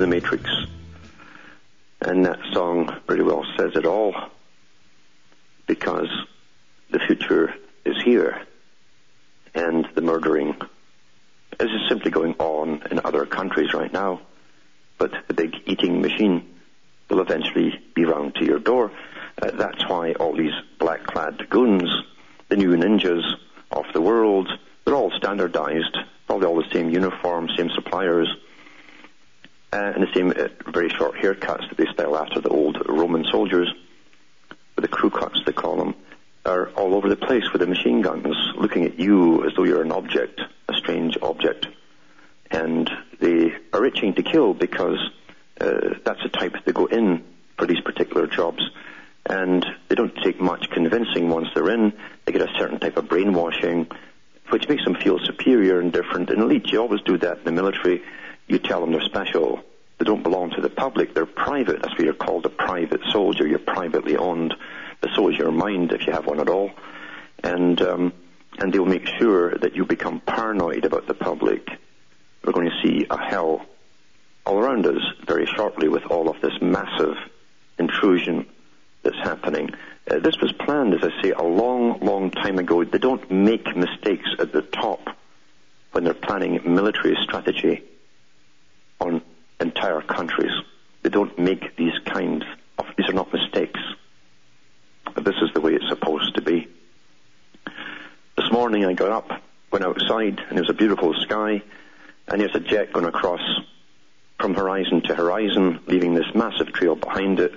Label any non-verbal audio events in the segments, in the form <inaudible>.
the matrix. And that song pretty well says it all, because the future is here, and the murdering is just simply going on in other countries right now. But the big eating machine will eventually be round to your door. Uh, that's why all these black-clad goons, the new ninjas of the world, they're all standardized, probably all the same uniform, same suppliers, uh, and the same uh, very short haircuts that they style after the old Roman soldiers, with the crew cuts they call them, are all over the place with the machine guns, looking at you as though you're an object, a strange object. And they are itching to kill because uh, that's the type they go in for these particular jobs. And they don't take much convincing once they're in. They get a certain type of brainwashing, which makes them feel superior and different. In elite, you always do that in the military. You tell them they're special. They don't belong to the public. They're private. That's why you're called a private soldier. You're privately owned. But so is your mind, if you have one at all. And um, and they'll make sure that you become paranoid about the public. We're going to see a hell all around us very shortly with all of this massive intrusion that's happening. Uh, this was planned, as I say, a long, long time ago. They don't make mistakes at the top when they're planning military strategy on entire countries. They don't make these kinds of, these are not mistakes. This is the way it's supposed to be. This morning I got up, went outside, and it was a beautiful sky, and there's a jet going across from horizon to horizon, leaving this massive trail behind it,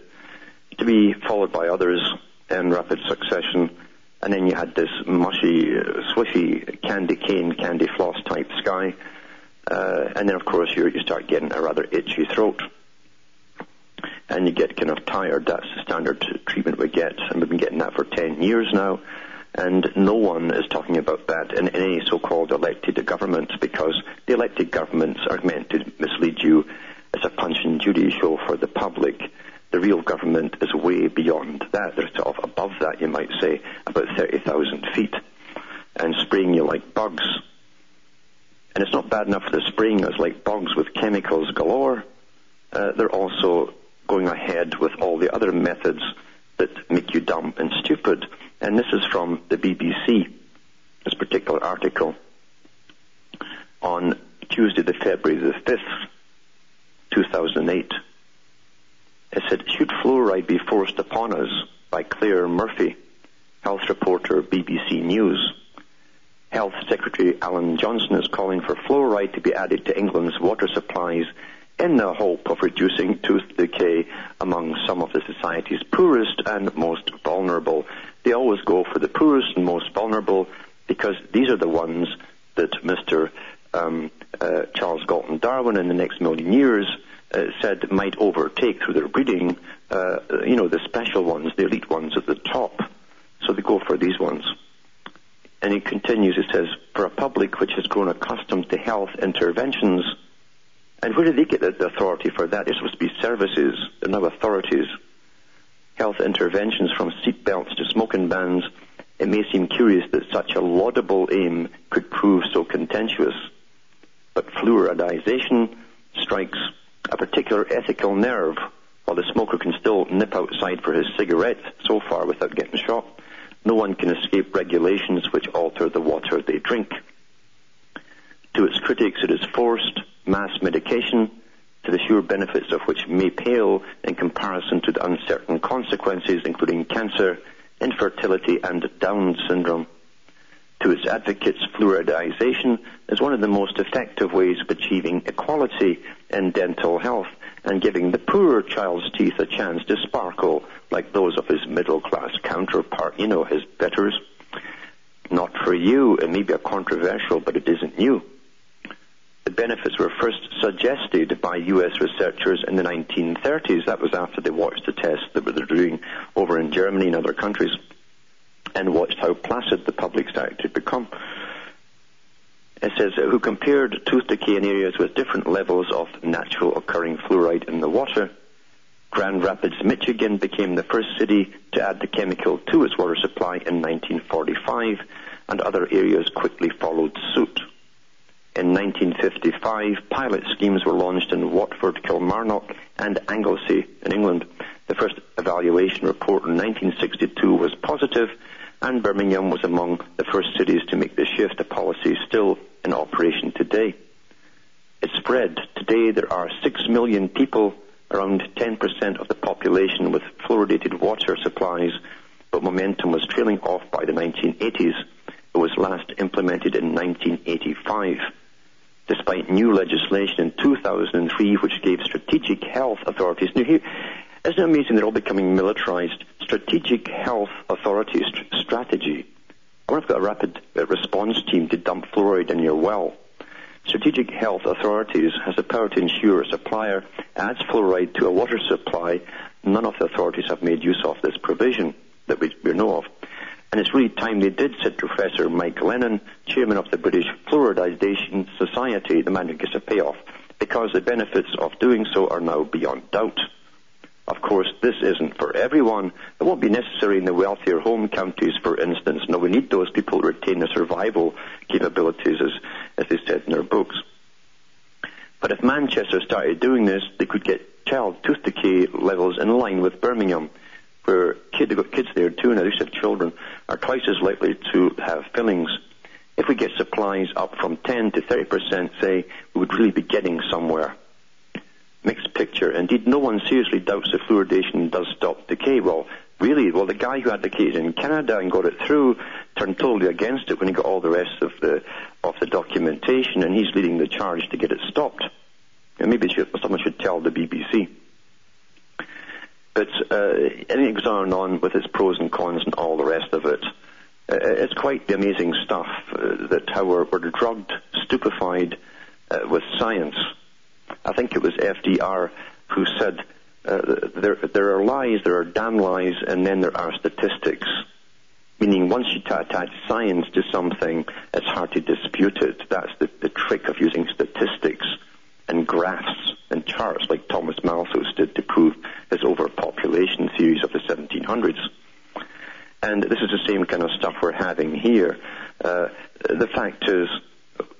to be followed by others in rapid succession. And then you had this mushy, swishy candy cane, candy floss type sky. Uh, and then, of course, you you start getting a rather itchy throat. And you get kind of tired. That's the standard treatment we get. And we've been getting that for 10 years now. And no one is talking about that in any so-called elected government because the elected governments are meant to mislead you as a punch and judy show for the public. The real government is way beyond that. They're sort of above that, you might say, about 30,000 feet, and spraying you like bugs. And it's not bad enough they're spraying us like bugs with chemicals galore. Uh, they're also going ahead with all the other methods that make you dumb and stupid. And this is from the BBC, this particular article, on Tuesday, the February the 5th, 2008. It said, should fluoride be forced upon us by Clare Murphy, health reporter, BBC News. Health Secretary Alan Johnson is calling for fluoride to be added to England's water supplies in the hope of reducing tooth decay among some of the society's poorest and most vulnerable. They always go for the poorest and most vulnerable because these are the ones that Mr. Um, uh, Charles Galton Darwin in the next million years uh, said might overtake through their breeding, uh, you know, the special ones, the elite ones at the top. So they go for these ones. And he continues, he says, for a public which has grown accustomed to health interventions, and where did they get the, authority for that? They're supposed to be services, they're now authorities. Health interventions from seatbelts to smoking bans. It may seem curious that such a laudable aim could prove so contentious. But fluoridization strikes a particular ethical nerve. While the smoker can still nip outside for his cigarette so far without getting shot, no one can escape regulations which alter the water they drink. To its critics, it is forced mass medication, to the sure benefits of which may pale in comparison to the uncertain consequences, including cancer, infertility, and Down syndrome. To its advocates, fluoridization is one of the most effective ways of achieving equality in dental health and giving the poorer child's teeth a chance to sparkle like those of his middle class counterpart, you know, his betters. Not for you, it may be a controversial, but it isn't new. The benefits were first suggested by US researchers in the 1930s. That was after they watched the tests that were doing over in Germany and other countries and watched how placid the public started to become. It says, who compared tooth decay in areas with different levels of natural occurring fluoride in the water. Grand Rapids, Michigan became the first city to add the chemical to its water supply in 1945, and other areas quickly followed suit. In 1955, pilot schemes were launched in Watford, Kilmarnock, and Anglesey in England. The first evaluation report in 1962 was positive, and Birmingham was among the first cities to make the shift, a policy still in operation today. It spread. Today there are 6 million people, around 10% of the population with fluoridated water supplies, but momentum was trailing off by the 1980s. It was last implemented in 1985 despite new legislation in 2003 which gave strategic health authorities. Now, here, isn't it amazing they're all becoming militarized? Strategic health authorities st- strategy. I wonder if we've got a rapid uh, response team to dump fluoride in your well. Strategic Health Authorities has the power to ensure a supplier adds fluoride to a water supply. None of the authorities have made use of this provision that we, we know of. And it's really time they did, said Professor Mike Lennon, chairman of the British Fluoridization Society, the man who gets a payoff, because the benefits of doing so are now beyond doubt. Of course, this isn't for everyone. It won't be necessary in the wealthier home counties, for instance. No, we need those people to retain their survival capabilities, as, as they said in their books. But if Manchester started doing this, they could get child tooth decay levels in line with Birmingham where kid, they've got kids there too, and at have children, are twice as likely to have fillings. If we get supplies up from 10 to 30%, say, we would really be getting somewhere. Mixed picture. Indeed, no one seriously doubts that fluoridation does stop decay. Well, really, well, the guy who had the case in Canada and got it through turned totally against it when he got all the rest of the of the documentation, and he's leading the charge to get it stopped. And maybe should, someone should tell the BBC. But uh, anything goes on and on with its pros and cons and all the rest of it. Uh, it's quite the amazing stuff uh, that how we're, we're drugged, stupefied uh, with science. I think it was FDR who said uh, there, there are lies, there are damn lies, and then there are statistics. Meaning, once you attach science to something, it's hard to dispute it. That's the, the trick of using statistics and graphs and charts like Thomas Malthus did to prove his overpopulation theories of the 1700s. And this is the same kind of stuff we're having here. Uh, the fact is,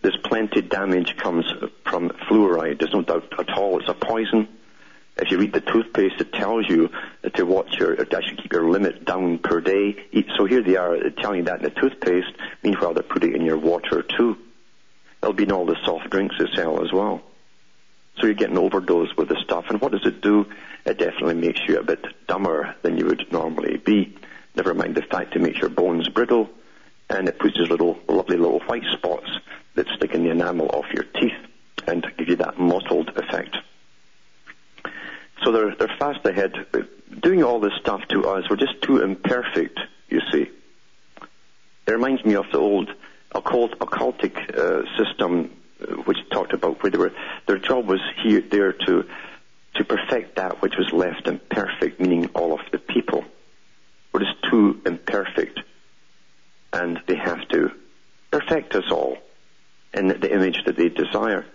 there's plenty of damage comes from fluoride. There's no doubt at all. It's a poison. If you read the toothpaste, it tells you to watch your, to actually keep your limit down per day. So here they are telling you that in the toothpaste. Meanwhile, they're putting it in your water too. It'll be in all the soft drinks they sell as well. So you're getting overdosed with the stuff. And what does it do? It definitely makes you a bit dumber than you would normally be. Never mind the fact it makes your bones brittle, and it puts these little, lovely little white spots that stick in the enamel of your teeth and give you that mottled effect. So they're, they're fast ahead. Doing all this stuff to us, we're just too imperfect, you see. It reminds me of the old occult, occultic uh, system which talked about where they were, their job was here, there to, to perfect that which was left imperfect, meaning all of the people. We're just too imperfect. And they have to perfect us all in the image that they desire.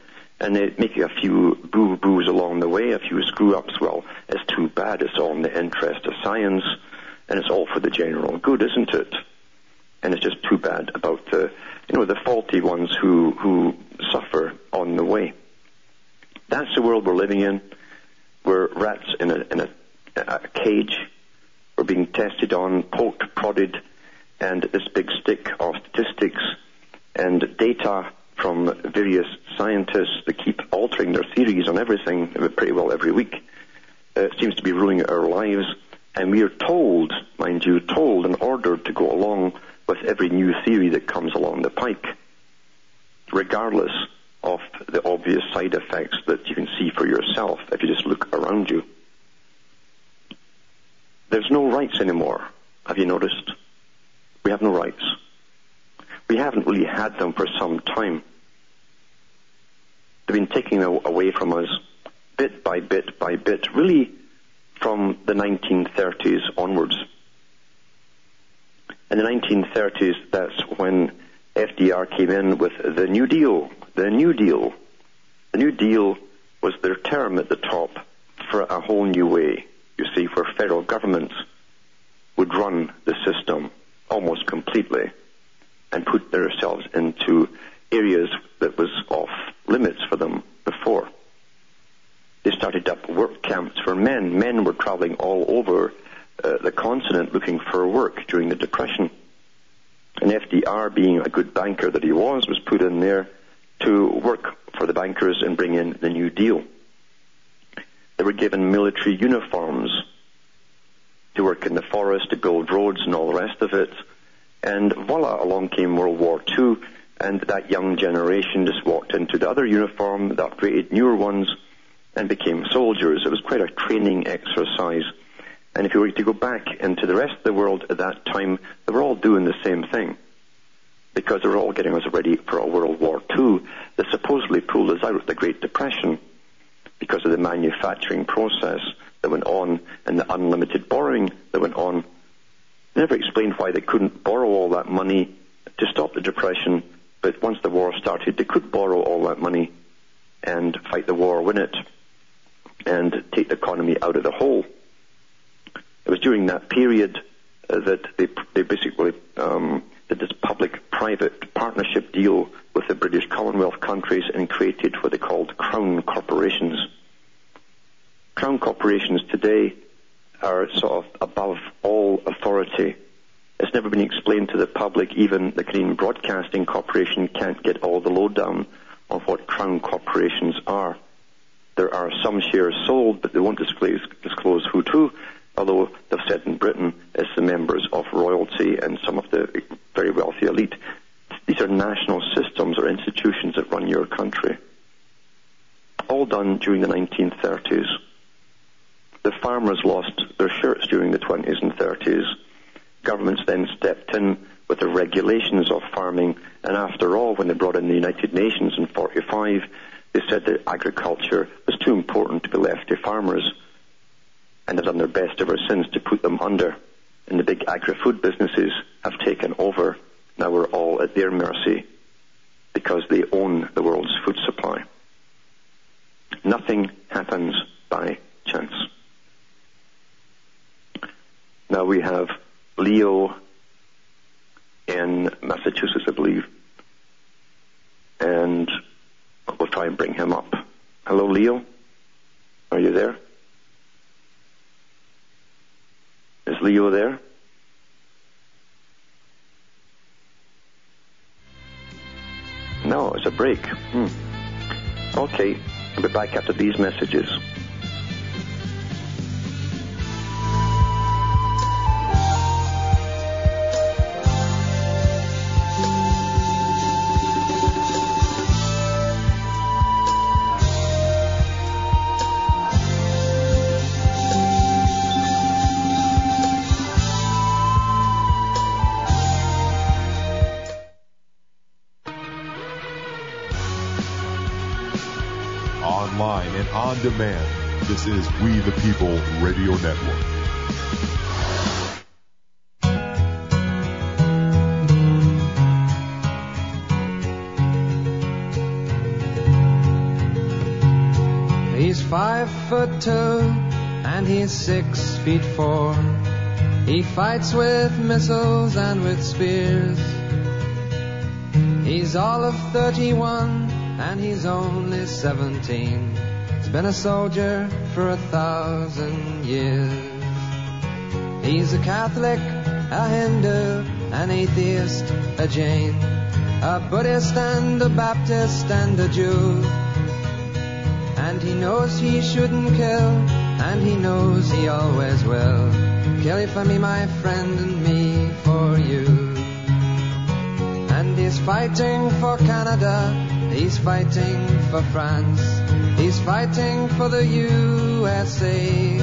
And they make a few boo-boos along the way, a few screw-ups. Well, it's too bad. It's all in the interest of science, and it's all for the general good, isn't it? And it's just too bad about the, you know, the faulty ones who, who suffer on the way. That's the world we're living in. We're rats in a, in a, a cage. We're being tested on, poked, prodded, and this big stick of statistics and data from various scientists that keep altering their theories on everything pretty well every week uh, seems to be ruining our lives. And we are told, mind you, told and ordered to go along with every new theory that comes along the pike, regardless of the obvious side effects that you can see for yourself if you just look around you. There's no rights anymore. Have you noticed? We have no rights. We haven't really had them for some time. They've been taken away from us bit by bit by bit, really from the 1930s onwards. In the 1930s, that's when FDR came in with the New Deal. The New Deal. The New Deal was their term at the top for a whole new way, you see, where federal governments would run the system almost completely and put themselves into areas that was off limits for them before. They started up work camps for men. Men were traveling all over uh, the continent looking for work during the Depression. And FDR, being a good banker that he was, was put in there to work for the bankers and bring in the New Deal. They were given military uniforms to work in the forest, to build roads and all the rest of it. And voila, along came World War II, and that young generation just walked into the other uniform, that upgraded newer ones, and became soldiers. It was quite a training exercise. And if you were to go back into the rest of the world at that time, they were all doing the same thing. Because they were all getting us ready for a World War II that supposedly pulled us out of the Great Depression because of the manufacturing process that went on and the unlimited borrowing that went on. They never explained why they couldn't borrow all that money to stop the Depression, but once the war started, they could borrow all that money and fight the war, win it, and take the economy out of the hole. It was during that period uh, that they, they basically um, did this public-private partnership deal with the British Commonwealth countries and created what they called crown corporations. Crown corporations today are sort of above all authority. It's never been explained to the public. Even the Canadian Broadcasting Corporation can't get all the lowdown of what crown corporations are. There are some shares sold, but they won't disclose, disclose who to, although they've said in Britain it's the members of royalty and some of the very wealthy elite. These are national systems or institutions that run your country. All done during the 1930s. The farmers lost their shirts during the 20s and 30s. Governments then stepped in with the regulations of farming, and after all, when they brought in the United Nations in 45, they said that agriculture was too important to be left to farmers, and they've done their best ever since to put them under. And the big agri-food businesses have taken over. Now we're all at their mercy because they own the world's food supply. Nothing happens by chance. Now we have Leo in Massachusetts, I believe, and We'll try and bring him up. Hello, Leo? Are you there? Is Leo there? No, it's a break. Hmm. Okay, I'll be back after these messages. On demand. This is We the People Radio Network. He's five foot two and he's six feet four. He fights with missiles and with spears. He's all of 31 and he's only 17. He's been a soldier for a thousand years. He's a Catholic, a Hindu, an atheist, a Jain, a Buddhist and a Baptist and a Jew. And he knows he shouldn't kill, and he knows he always will. Kill you for me, my friend, and me for you. And he's fighting for Canada, he's fighting for France, he's fighting for the USA.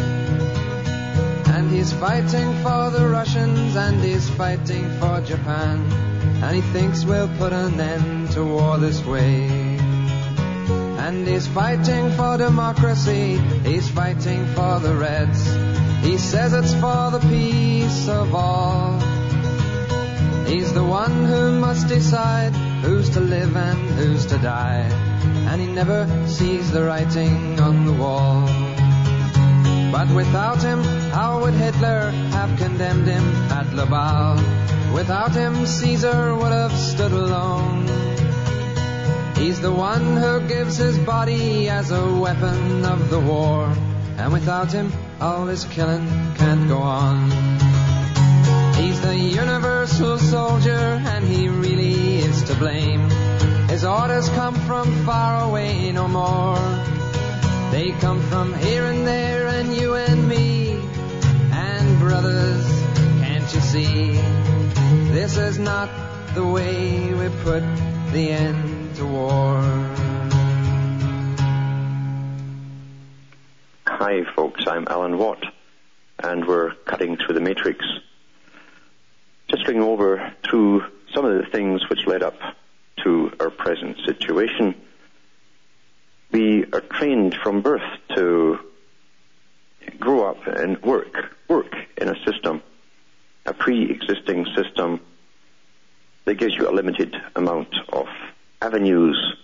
And he's fighting for the Russians, and he's fighting for Japan. And he thinks we'll put an end to war this way. And he's fighting for democracy, he's fighting for the Reds. He says it's for the peace of all. He's the one who must decide who's to live and who's to die. And he never sees the writing on the wall. But without him, how would Hitler have condemned him at Laval? Without him, Caesar would have stood alone. He's the one who gives his body as a weapon of the war. And without him, all this killing can't go on. He's the universal soldier, and he really is to blame. His orders come from far away no more. They come from here and there, and you and me. And brothers, can't you see? This is not the way we put the end to war. Hi, folks. I'm Alan Watt, and we're cutting through the matrix. Just going over through some of the things which led up to our present situation. We are trained from birth to grow up and work, work in a system, a pre-existing system that gives you a limited amount of avenues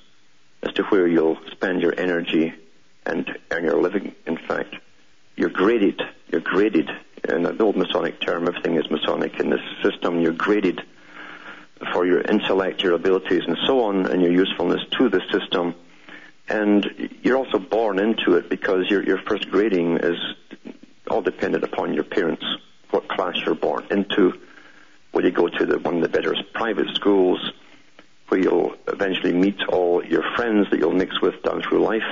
as to where you'll spend your energy and earn your living. In fact, you're graded. You're graded. In the old Masonic term, everything is Masonic in this system. You're graded for your intellect, your abilities, and so on, and your usefulness to the system. And you're also born into it because your your first grading is all dependent upon your parents, what class you're born into. Will you go to the, one of the better private schools, where you'll eventually meet all your friends that you'll mix with down through life?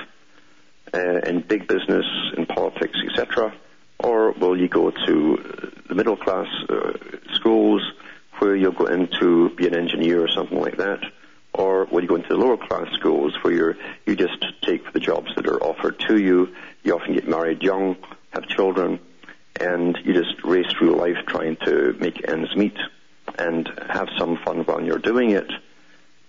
Uh, in big business, in politics, etc., or will you go to the middle class uh, schools where you'll go into be an engineer or something like that, or will you go into the lower class schools where you're, you just take the jobs that are offered to you? You often get married young, have children, and you just race through life trying to make ends meet and have some fun while you're doing it.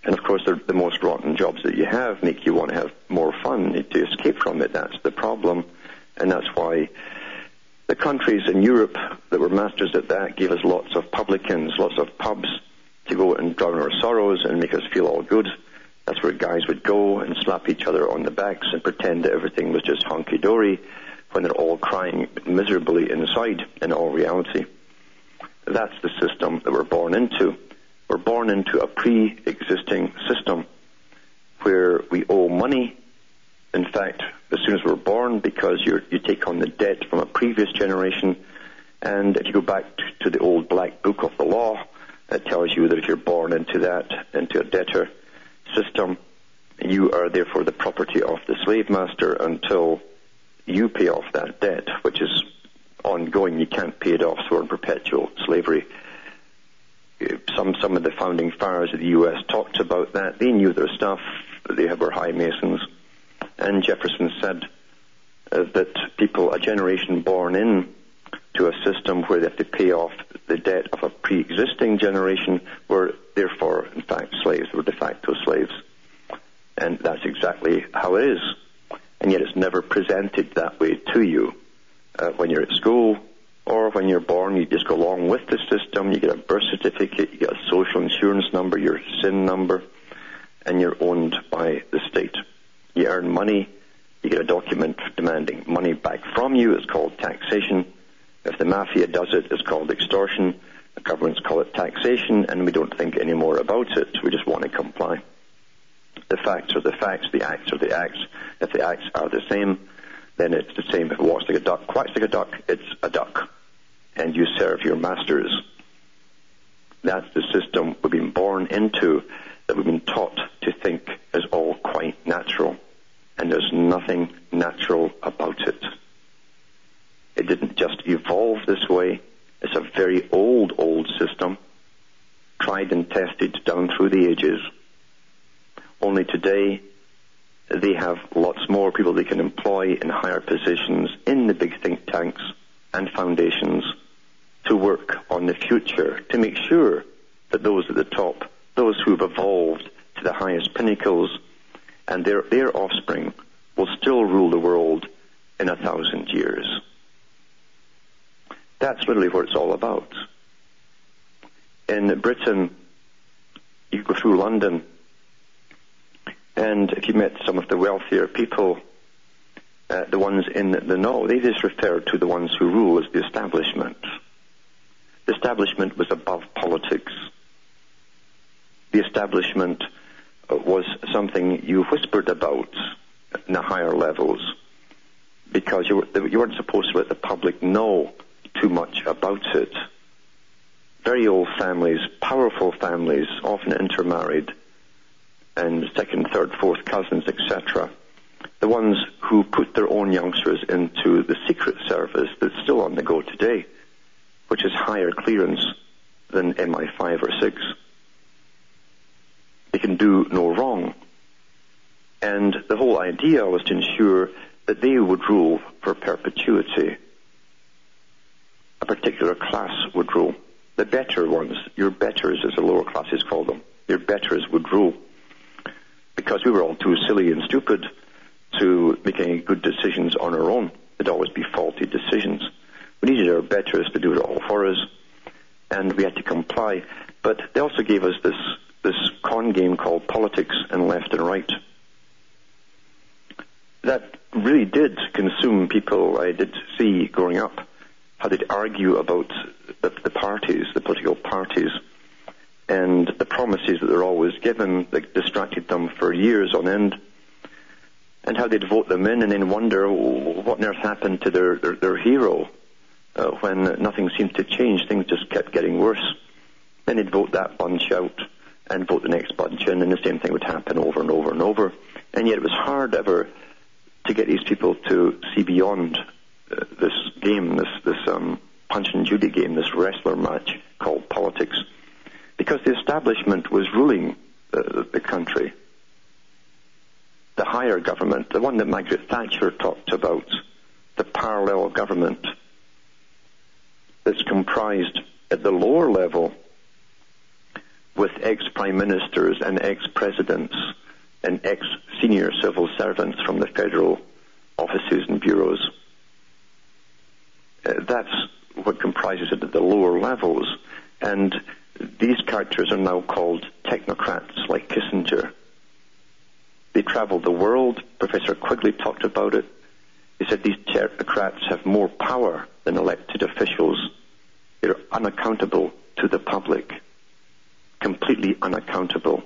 And of course, the, most rotten jobs that you have make you want to have more fun to escape from it. That's the problem. And that's why the countries in Europe that were masters at that gave us lots of publicans, lots of pubs to go and drown our sorrows and make us feel all good. That's where guys would go and slap each other on the backs and pretend that everything was just hunky dory when they're all crying miserably inside in all reality. That's the system that we're born into. We're born into a pre-existing system where we owe money. In fact, as soon as we're born, because you you take on the debt from a previous generation, and if you go back to the old black book of the law, it tells you that if you're born into that, into a debtor system, you are therefore the property of the slave master until you pay off that debt, which is ongoing. You can't pay it off, so we're in perpetual slavery some some of the founding fathers of the U.S. talked about that. They knew their stuff. They were high masons, and Jefferson said uh, that people, a generation born in to a system where they have to pay off the debt of a pre-existing generation, were therefore in fact slaves, were de facto slaves, and that's exactly how it is. And yet, it's never presented that way to you uh, when you're at school or when you're born, you just go along with the system. You get a birth certificate, you get a social insurance number, your SIN number, and you're owned by the state. You earn money, you get a document demanding money back from you. It's called taxation. If the mafia does it, it's called extortion. The governments call it taxation, and we don't think any more about it. We just want to comply. The facts are the facts, the acts are the acts. If the acts are the same, then it's the same. If it walks like a duck, quacks like a duck, it's a duck. And you serve your masters. That's the system we've been born into, that we've been taught to think is all quite natural. And there's nothing natural about it. It didn't just evolve this way. It's a very old, old system, tried and tested down through the ages. Only today, they have lots more people they can employ in higher positions in the big think tanks and foundations to work on the future, to make sure that those at the top, those who've evolved to the highest pinnacles, and their, their offspring will still rule the world in a thousand years. That's literally what it's all about. In Britain, you go through London, and if you met some of the wealthier people, uh, the ones in the know, they just referred to the ones who rule as the establishment. The establishment was above politics. The establishment uh, was something you whispered about in the higher levels because you, were, you weren't supposed to let the public know too much about it. Very old families, powerful families, often intermarried, and second, third, fourth cousins, etc. The ones who put their own youngsters into the secret service that's still on the go today, which is higher clearance than MI5 or 6. They can do no wrong. And the whole idea was to ensure that they would rule for perpetuity a particular class would rule. The better ones, your betters as the lower classes call them, your betters would rule. Because we were all too silly and stupid to make any good decisions on our own. It'd always be faulty decisions. We needed our betters to do it all for us, and we had to comply. But they also gave us this, this con game called politics and left and right. That really did consume people I did see growing up how they'd argue about the, the parties, the political parties, and the promises that they're always given that distracted them for years on end, and how they'd vote them in and then wonder what on earth happened to their, their, their hero uh, when nothing seemed to change. Things just kept getting worse. Then they'd vote that bunch out and vote the next bunch in, and the same thing would happen over and over and over. And yet it was hard ever to get these people to see beyond uh, this game, this this um, punch and Judy game, this wrestler match called politics, because the establishment was ruling the, the country. The higher government, the one that Margaret Thatcher talked about, the parallel government that's comprised at the lower level with ex-prime ministers and ex-presidents and ex-senior civil servants from the federal offices and bureaus uh, that's what comprises it at the lower levels. And these characters are now called technocrats, like Kissinger. They travel the world. Professor Quigley talked about it. He said these technocrats have more power than elected officials. They're unaccountable to the public, completely unaccountable,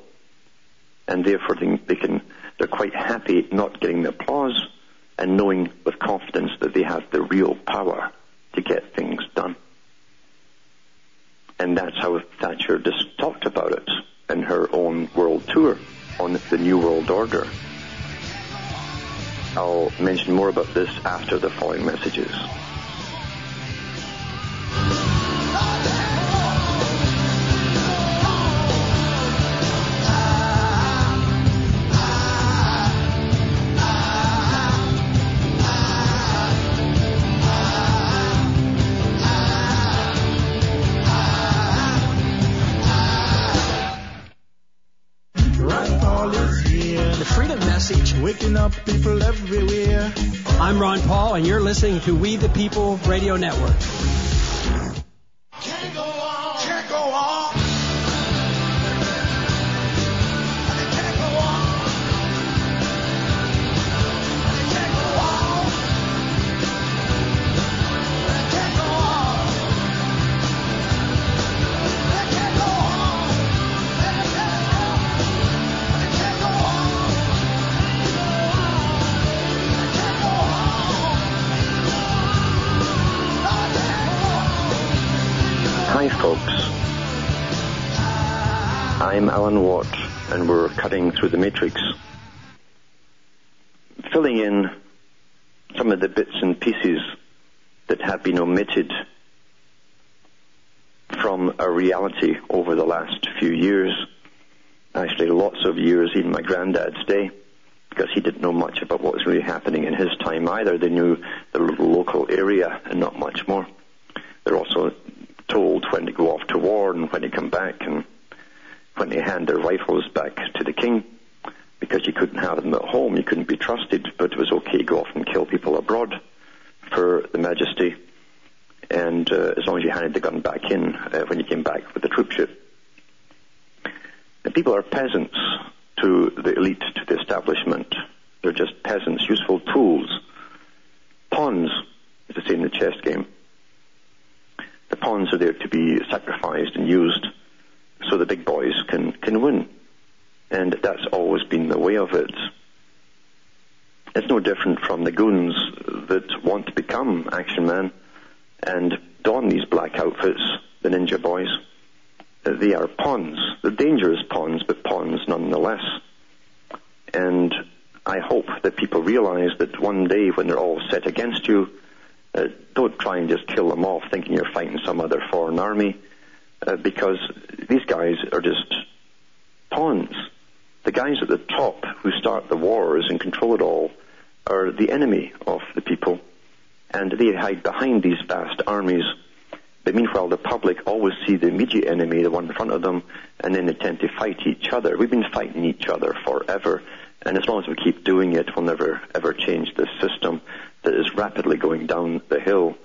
and therefore they can. They're quite happy not getting the applause and knowing with confidence that they have the real power to get things done. And that's how Thatcher just talked about it in her own world tour on the New World Order. I'll mention more about this after the following messages. Listening to We the People Radio Network. From a reality over the last few years. Actually, lots of years, even my granddad's day, because he didn't know much about what was really happening in his time either. They knew the local area and not much more. They're also told when to go off to war and when to come back and when they hand their rifles back to the king because you couldn't have them at home, you couldn't be trusted, but it was okay to go off and kill people abroad for the majesty. And uh, as long as you handed the gun back in uh, when you came back with the troopship. The people are peasants to the elite, to the establishment. They're just peasants, useful tools. Pawns, as they say in the chess game. The pawns are there to be sacrificed and used so the big boys can, can win. And that's always been the way of it. It's no different from the goons that want to become Action Man and don these black outfits, the ninja boys. Uh, They are pawns. They're dangerous pawns, but pawns nonetheless. And I hope that people realize that one day when they're all set against you, uh, don't try and just kill them off thinking you're fighting some other foreign army, uh, because these guys are just pawns. The guys at the top who start the wars and control it all are the enemy of the people, and they hide behind these vast armies. But meanwhile, the public always see the immediate enemy, the one in front of them, and then they tend to fight each other. We've been fighting each other forever, and as long as we keep doing it, we'll never ever change this system that is rapidly going down the hill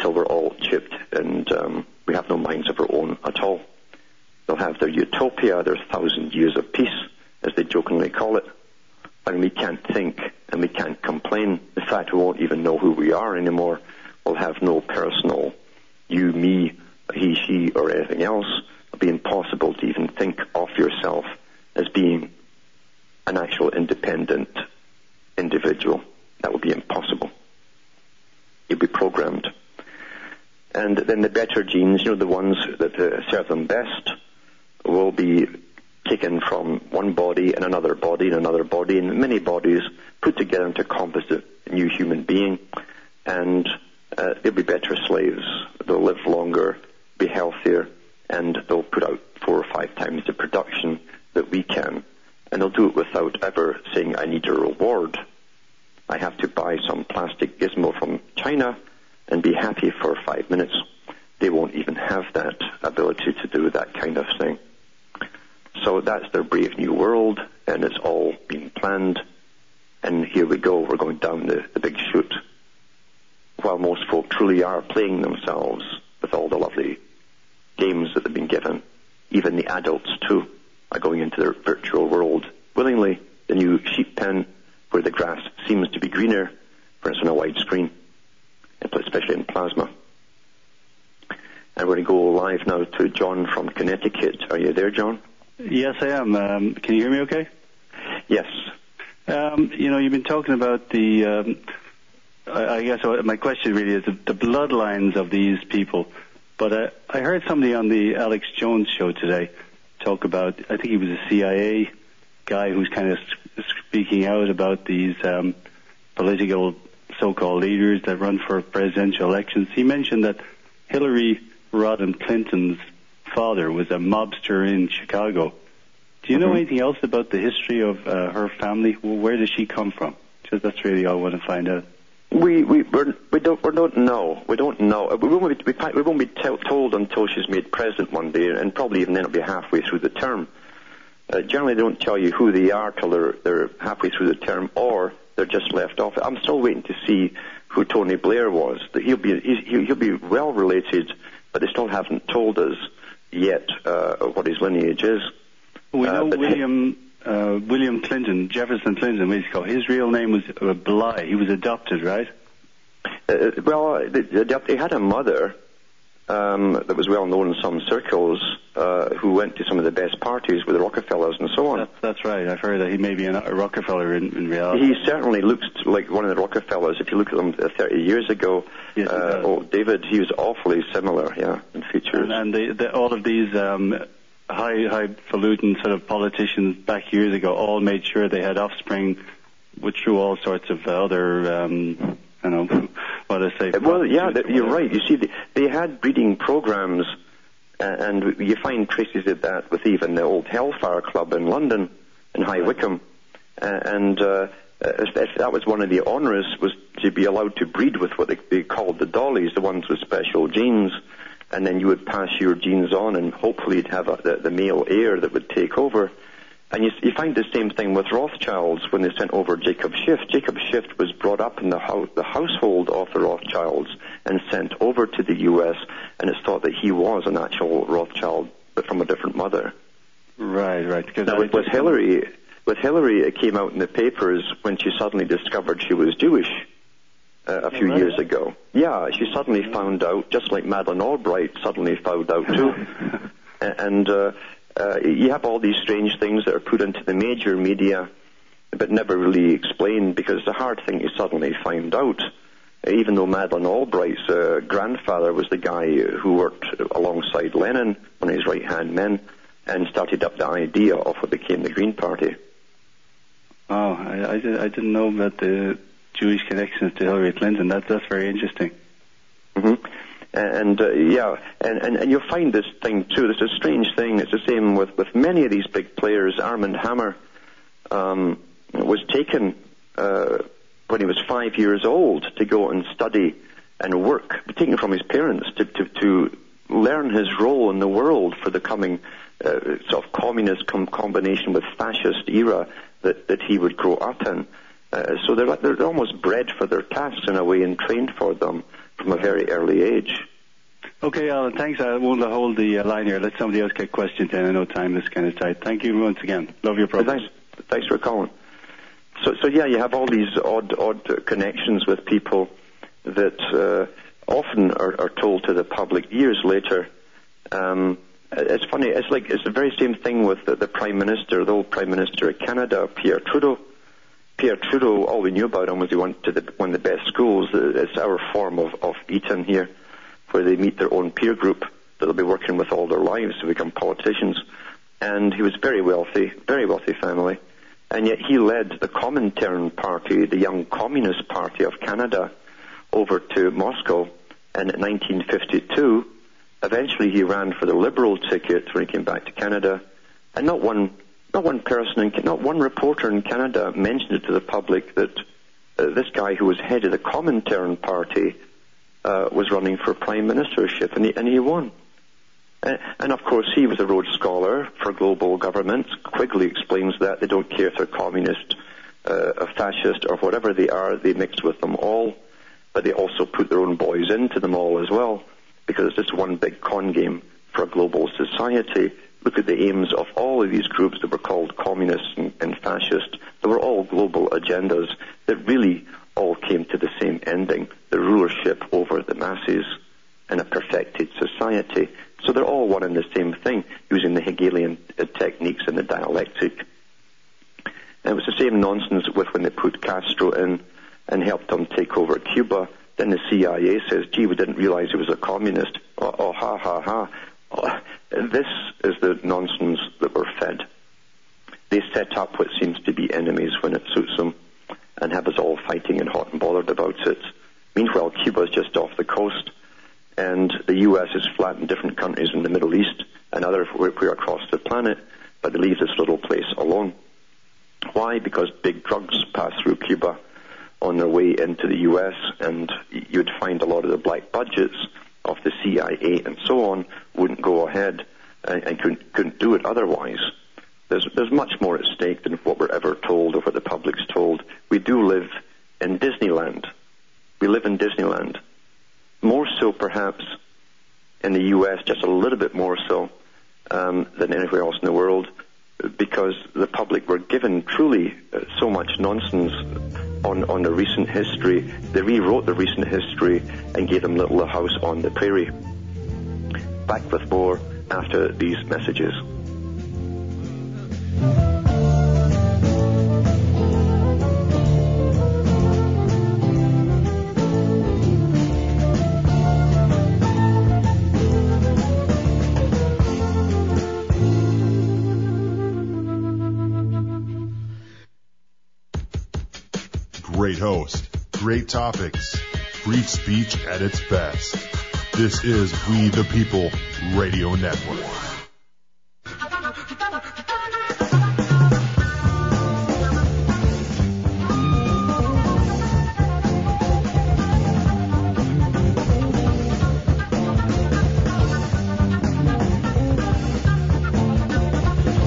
till we're all chipped and um, we have no minds of our own at all. They'll have their utopia, their thousand years of peace, as they jokingly call it, and we can't think and we can't complain. In fact, we won't even know who we are anymore. We'll have no personal you, me, he, she, or anything else. It'll be impossible to even think of yourself as being an actual independent individual. That would be impossible. You'd be programmed. And then the better genes, you know, the ones that uh, serve them best, will be taken from one body and another body and another body and many bodies put together into a composite new human being. And uh, they'll be better slaves. They'll live longer, be healthier, and they'll put out four or five times the production that we can. And they'll do it without ever saying, I need a reward. I have to buy some plastic gizmo from China and be happy for five minutes. They won't even have that ability to do that kind of thing. So that's their brave new world, and it's all been planned. And here we go, we're going down the, the big chute. While most folk truly are playing themselves with all the lovely games that they've been given, even the adults too are going into their virtual world willingly. The new sheep pen, where the grass seems to be greener, for instance, on a wide screen, especially in plasma. And we're going to go live now to John from Connecticut. Are you there, John? Yes, I am. Um, can you hear me okay? Yes. Um, you know, you've been talking about the, um, I, I guess my question really is the, the bloodlines of these people. But uh, I heard somebody on the Alex Jones show today talk about, I think he was a CIA guy who's kind of speaking out about these um, political so-called leaders that run for presidential elections. He mentioned that Hillary Rodham Clinton's father was a mobster in Chicago. Do you know Mhm. anything else about the history of uh, her family? Well, where does she come from? Because that's really all I want to find out. We we we're, we don't we don't know. We don't know. We won't be, we, we won't be tell told until she's made president one day, and probably even then it'll be halfway through the term. Uh, generally, they don't tell you who they are till they're they're halfway through the term, or they're just left off. I'm still waiting to see who Tony Blair was. That he'll be he'll be well related, but they still haven't told us yet uh, what his lineage is. We Uh, know William uh, William Clinton, Jefferson Clinton, he called? His real name was uh, Blythe. He was adopted, right? Uh, well, he had a mother um, that was well known in some circles uh, who went to some of the best parties with the Rockefellers and so on. That's, that's right. I've heard that he may be a Rockefeller in, in reality. He certainly looks like one of the Rockefellers. If you look at them uh, 30 years ago, Yes, uh, oh, David, he was awfully similar, yeah, in features. and and they, they, all of these um, high highfalutin sort of politicians back years ago all made sure they had offspring, which through all sorts of other, um, I don't know, what I say. Uh, Well, yeah, that, you're right. You see, they, they had breeding programs, uh, and you find traces of that with even the old Hellfire Club in London, in High Wycombe. Uh, and uh, if that was one of the honours, was to be allowed to breed with what they, they called the dollies, the ones with special genes. And then you would pass your genes on, and hopefully you'd have a, the, the male heir that would take over. And you, you find the same thing with Rothschilds when they sent over Jacob Schiff. Jacob Schiff was brought up in the, house, the household of the Rothschilds and sent over to the U.S. And it's thought that he was an actual Rothschild, but from a different mother. Right, right. Because Now, with, with Hillary, with Hillary, it came out in the papers when she suddenly discovered she was Jewish uh, a few right. years ago. Yeah, she suddenly found out, just like Madeleine Albright suddenly found out too. <laughs> And uh, uh, you have all these strange things that are put into the major media, but never really explained because it's a hard thing to suddenly find out. Even though Madeleine Albright's uh, grandfather was the guy who worked alongside Lenin, one of his right-hand men, and started up the idea of what became the Green Party. Oh, I, I, I didn't know that the Jewish connections to Hillary Clinton. That, that's very interesting. hmm And uh, yeah, and, and and you'll find this thing too. This is a strange thing. It's the same with with many of these big players. Armand Hammer um, was taken uh, when he was five years old to go and study and work, taken from his parents to to, to learn his role in the world for the coming uh, sort of communist com- combination with fascist era that that he would grow up in. Uh, so they're they're almost bred for their tasks in a way and trained for them from a very early age. Okay, Alan, thanks. I won't hold the uh, line here. Let somebody else get questions in. I know time is kind of tight. Thank you once again. Love your program. thanks, thanks for calling. So, so yeah, you have all these odd, odd connections with people that uh, often are, are told to the public years later. Um, it's funny. It's like it's the very same thing with the, the prime minister, the old prime minister of Canada, Pierre Trudeau. Pierre Trudeau, all we knew about him was he went to one of the best schools. Uh, It's our form of, of Eton here, where they meet their own peer group that they'll be working with all their lives to become politicians. And he was very wealthy, very wealthy family. And yet he led the Comintern Party, the Young Communist Party of Canada, over to Moscow. And in 1952, eventually he ran for the Liberal ticket when he came back to Canada. And not one, not one person, in, not one reporter in Canada mentioned it to the public that uh, this guy who was head of the Comintern Party uh, was running for prime ministership, and he, and he won. And of course, he was a Rhodes Scholar for global government. Quigley explains that they don't care if they're communist, uh, fascist, or whatever they are. They mix with them all, but they also put their own boys into them all as well, because it's just one big con game for a global society. Look at the aims of all of these groups that were called communist and, and fascist. They were all global agendas that really all came to the same ending: the rulership over the masses and a perfected society. So they're all one and the same thing, using the Hegelian uh, techniques and the dialectic. And it was the same nonsense with when they put Castro in and helped him take over Cuba. Then the CIA says, gee, we didn't realize he was a communist. Oh, oh ha, ha, ha. Oh, this is the nonsense that we're fed. They set up what seems to be enemies when it suits them and have us all fighting and hot and bothered about it. Meanwhile, Cuba is just off the coast and the U.S. is flat in different countries in the Middle East and other where across the planet, but they leave this little place alone. Why? Because big drugs pass through Cuba on their way into the U.S., and you'd find a lot of the black budgets of the CIA and so on wouldn't go ahead and, and couldn't, couldn't do it otherwise. There's, there's much more at stake than what we're ever told or what the public's told. We do live in Disneyland. We live in Disneyland more so perhaps in the U.S., just a little bit more so um, than anywhere else in the world, because the public were given truly uh, so much nonsense on, on the recent history. They rewrote the recent history and gave them Little House on the Prairie. Back with more after these messages. Topics, free speech at its best. This is We the People Radio Network.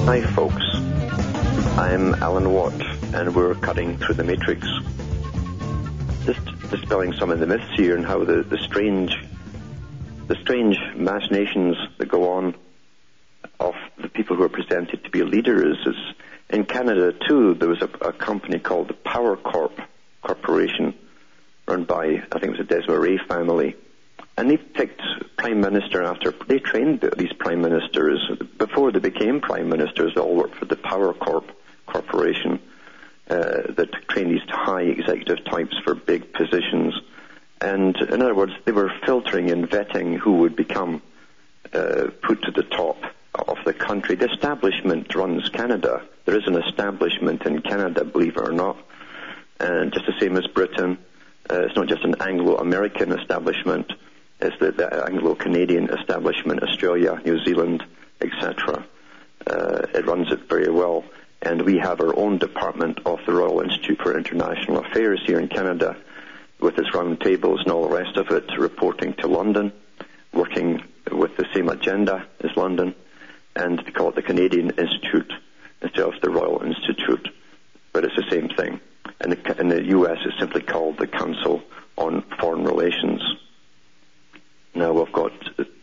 Hi, folks. I'm Alan Watt, and we're cutting through the matrix. Dispelling some of the myths here and how the, the strange, the strange machinations that go on of the people who are presented to be leaders. Is in Canada too. There was a, a company called the Power Corp Corporation, run by I think it was a Desmarais family, and they picked prime minister after they trained these prime ministers before they became prime ministers. They all worked for the Power Corp Corporation uh, that trained these high executive types for big positions. And in other words, they were filtering and vetting who would become uh, put to the top of the country. The establishment runs Canada. There is an establishment in Canada, believe it or not, and just the same as Britain. Uh, it's not just an Anglo-American establishment. It's the, the Anglo-Canadian establishment, Australia, New Zealand, etc. Uh, it runs it very well. And we have our own department of the Royal Institute for International Affairs here in Canada with its round tables and all the rest of it, reporting to London, working with the same agenda as London, and they call it the Canadian Institute instead of the Royal Institute, but it's the same thing. And the, in the US, it's simply called the Council on Foreign Relations. Now we've got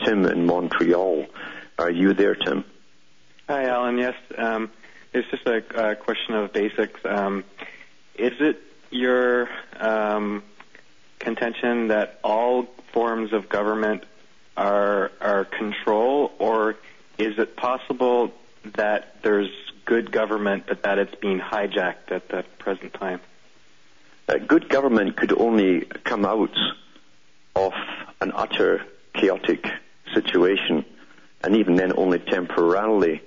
Tim in Montreal. Are you there, Tim? Hi, Alan. Yes, um, it's just a, a question of basics. Um, is it your um, contention that all forms of government are are control, or is it possible that there's good government, but that it's being hijacked at the present time? Uh, good government could only come out of an utter chaotic situation, and even then only temporarily,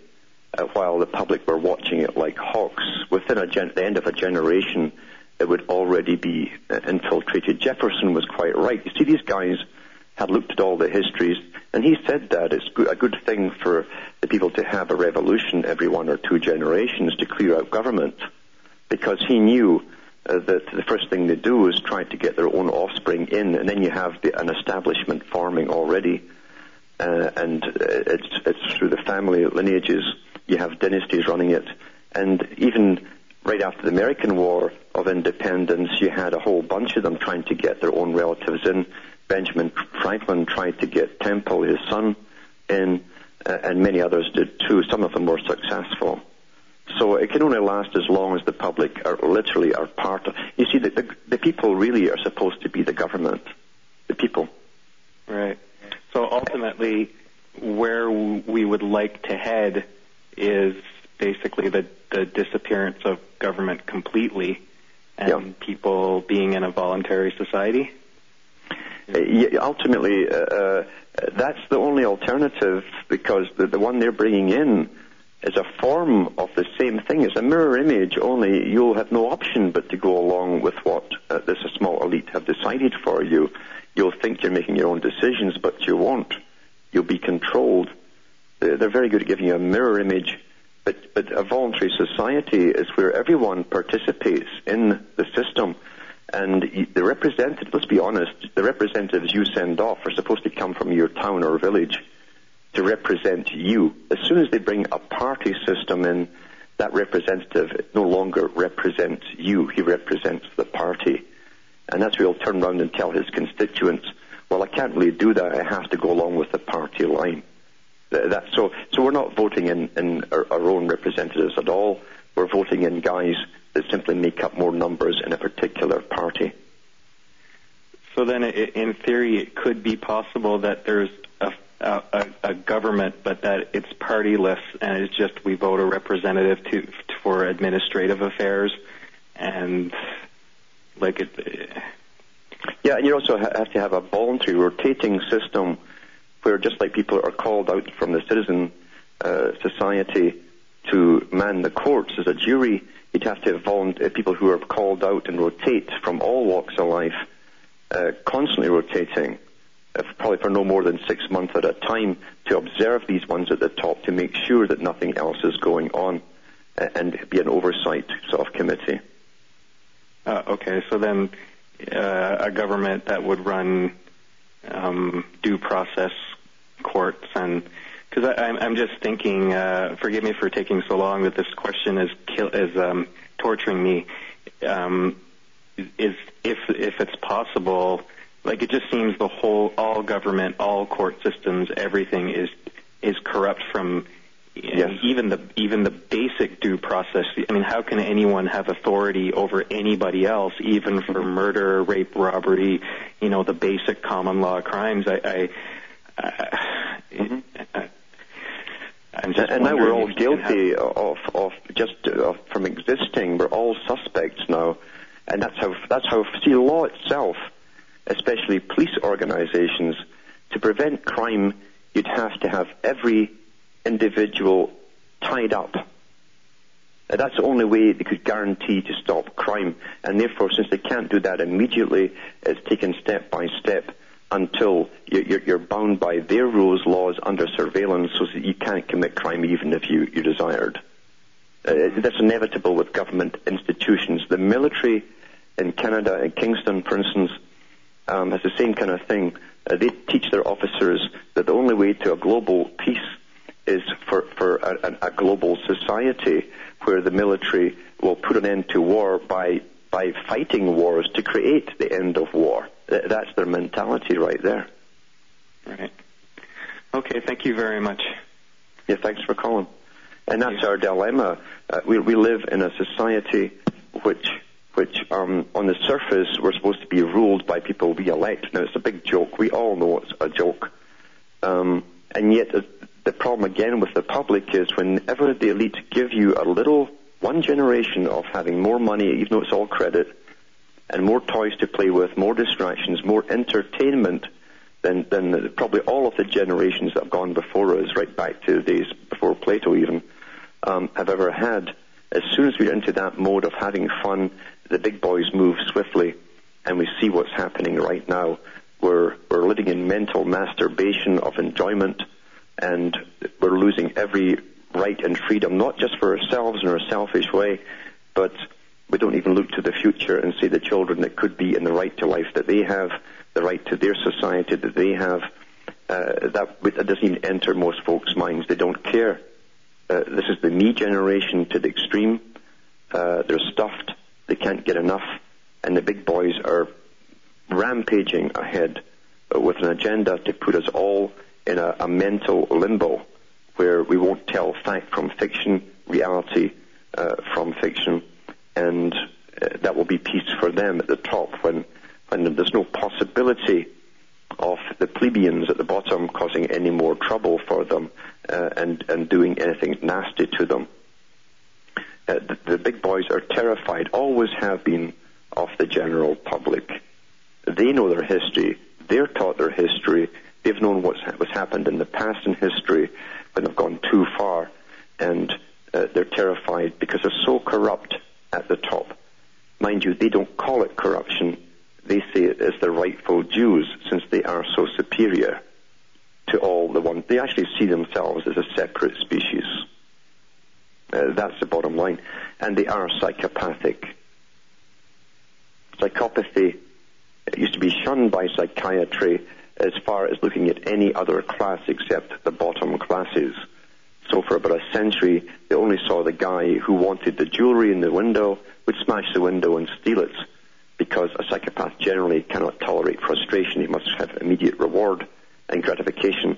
uh, while the public were watching it like hawks. Within gen- the end of a generation, it would already be uh, infiltrated. Jefferson was quite right. You see, these guys had looked at all the histories, and he said that it's go- a good thing for the people to have a revolution every one or two generations to clear out government, because he knew uh, that the first thing they do is try to get their own offspring in, and then you have the, an establishment forming already, uh, and uh, it's, it's through the family lineages. You have dynasties running it, and even right after the American War of Independence, you had a whole bunch of them trying to get their own relatives in. Benjamin Franklin tried to get Temple, his son, in, uh, and many others did too. Some of them were successful. So it can only last as long as the public are literally are part of. You see, the, the, the people really are supposed to be the government, the people. Right. So ultimately, where we would like to head is basically the, the disappearance of government completely and Yeah. people being in a voluntary society. Yeah, ultimately, uh, uh, that's the only alternative because the, the one they're bringing in is a form of the same thing. It's a mirror image, only you'll have no option but to go along with what uh, this small elite have decided for you. You'll think you're making your own decisions, but you won't. You'll be controlled. They're, very good at giving you a mirror image, but, but a voluntary society is where everyone participates in the system. And the representatives, let's be honest, the representatives you send off are supposed to come from your town or village to represent you. As soon as they bring a party system in, that representative no longer represents you. He represents the party. And that's where he'll turn around and tell his constituents, well, I can't really do that. I have to go along with the party line. So, so we're not voting in, in our, our own representatives at all. We're voting in guys that simply make up more numbers in a particular party. So then, i- in theory, it could be possible that there's a, a, a- a government, but that it's partyless, and it's just we vote a representative to for administrative affairs, and like it. Eh. Yeah, and you also have to have a voluntary rotating system where just like people are called out from the citizen uh, society to man the courts as a jury, you'd have to have volunteer, people who are called out and rotate from all walks of life, uh, constantly rotating, uh, probably for no more than six months at a time, to observe these ones at the top to make sure that nothing else is going on, uh, and be an oversight sort of committee. Uh, okay, so then uh, a government that would run um, due process courts and because I'm, I'm just thinking, uh, forgive me for taking so long, that this question is kill, is um, torturing me. Um, is if if it's possible, like it just seems the whole all government, all court systems, everything is is corrupt from Yes. even the even the basic due process. I mean, how can anyone have authority over anybody else, even for murder, rape, robbery? You know, the basic common law crimes. I, I, I, I I'm just and now we're all wondering if you can have- guilty of of just uh, from existing. We're all suspects now, and that's how that's how see law itself, especially police organisations, to prevent crime, you'd have to have every individual tied up. Uh, That's the only way they could guarantee to stop crime, and therefore, since they can't do that immediately, it's taken step by step until you- you're, bound by their rules, laws under surveillance, so that you can't commit crime even if you, you desired. Uh, that's inevitable with government institutions. The military in Canada, in Kingston, for instance, um, has the same kind of thing. Uh, they teach their officers that the only way to a global peace is for, for a, a global society where the military will put an end to war by, by fighting wars to create the end of war. Th- That's their mentality right there. Right. Okay. Thank you very much. Yeah, thanks for calling. And that's our dilemma. Uh, we, we live in a society which, which um, on the surface, we're supposed to be ruled by people we elect. Now, it's a big joke. We all know it's a joke. Um, and yet, uh, the problem again with the public is whenever the elite give you a little, one generation of having more money, even though it's all credit, and more toys to play with, more distractions, more entertainment than, than the- probably all of the generations that have gone before us, right back to the days before Plato even, um, have ever had. As soon as we're into that mode of having fun, the big boys move swiftly, and we see what's happening right now. We're, we're living in mental masturbation of enjoyment, and we're losing every right and freedom, not just for ourselves in our selfish way, but we don't even look to the future and see the children that could be in the right to life that they have, the right to their society that they have. Uh, that, that doesn't even enter most folks' minds. They don't care. Uh, this is the me generation to the extreme. Uh, they're stuffed. They can't get enough. And the big boys are rampaging ahead with an agenda to put us all in a, a mental limbo where we won't tell fact from fiction, reality uh, from fiction, and uh, that will be peace for them at the top when, when there's no possibility of the plebeians at the bottom causing any more trouble for them uh, and, and doing anything nasty to them. Uh, the, the big boys are terrified, always have been, of the general public. They know their history. They're taught their history. They've known what's, what's happened in the past in history when they've gone too far. And uh, they're terrified because they're so corrupt at the top. Mind you, they don't call it corruption. They say it is the rightful Jews since they are so superior to all the ones. They actually see themselves as a separate species. Uh, that's the bottom line. And they are psychopathic. Psychopathy used to be shunned by psychiatry as far as looking at any other class except the bottom classes. So for about a century, they only saw the guy who wanted the jewelry in the window, would smash the window and steal it, because a psychopath generally cannot tolerate frustration. He must have immediate reward and gratification.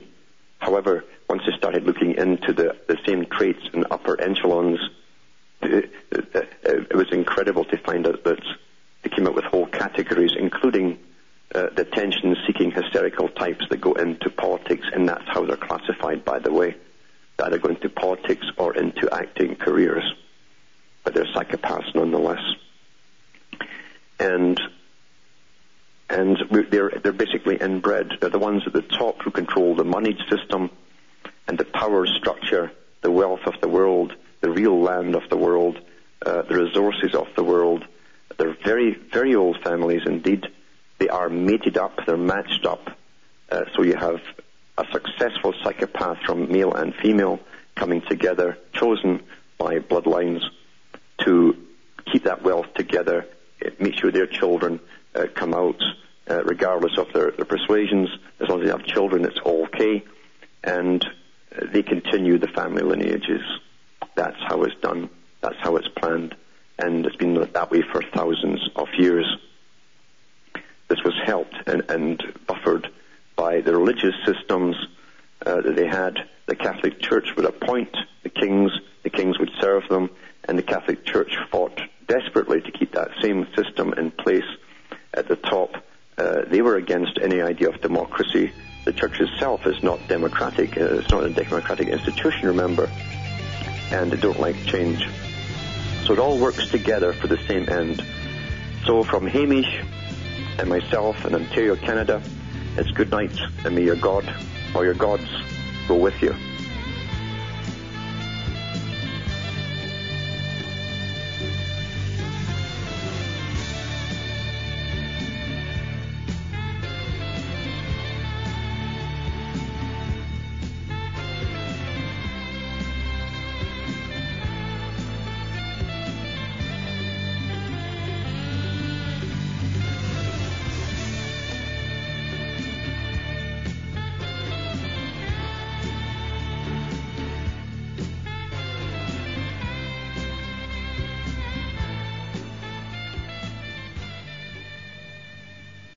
However, once they started looking into the, the same traits in upper echelons, it, was incredible to find out that they came up with whole categories, including uh, the attention-seeking hysterical types that go into politics, and that's how they're classified, by the way. Either go into politics or into acting careers, but they're psychopaths nonetheless. And and they're they're basically inbred. They're the ones at the top who control the moneyed system and the power structure, the wealth of the world, the real land of the world, uh, the resources of the world. They're very, very old families indeed. They are mated up, they're matched up. Uh, so you have a successful psychopath from male and female coming together, chosen by bloodlines to keep that wealth together, uh, make sure their children uh, come out uh, regardless of their, their persuasions. As long as they have children, it's all okay. And they continue the family lineages. That's how it's done. That's how it's planned. And it's been that way for thousands of years. This was helped and, and buffered by the religious systems uh, that they had. The Catholic Church would appoint the kings, the kings would serve them, and the Catholic Church fought desperately to keep that same system in place at the top. Uh, they were against any idea of democracy. The church itself is not democratic. Uh, it's not a democratic institution, remember, and they don't like change. So it all works together for the same end. So from Hamish and myself in Ontario, Canada, it's good night, and may your God or your gods go with you.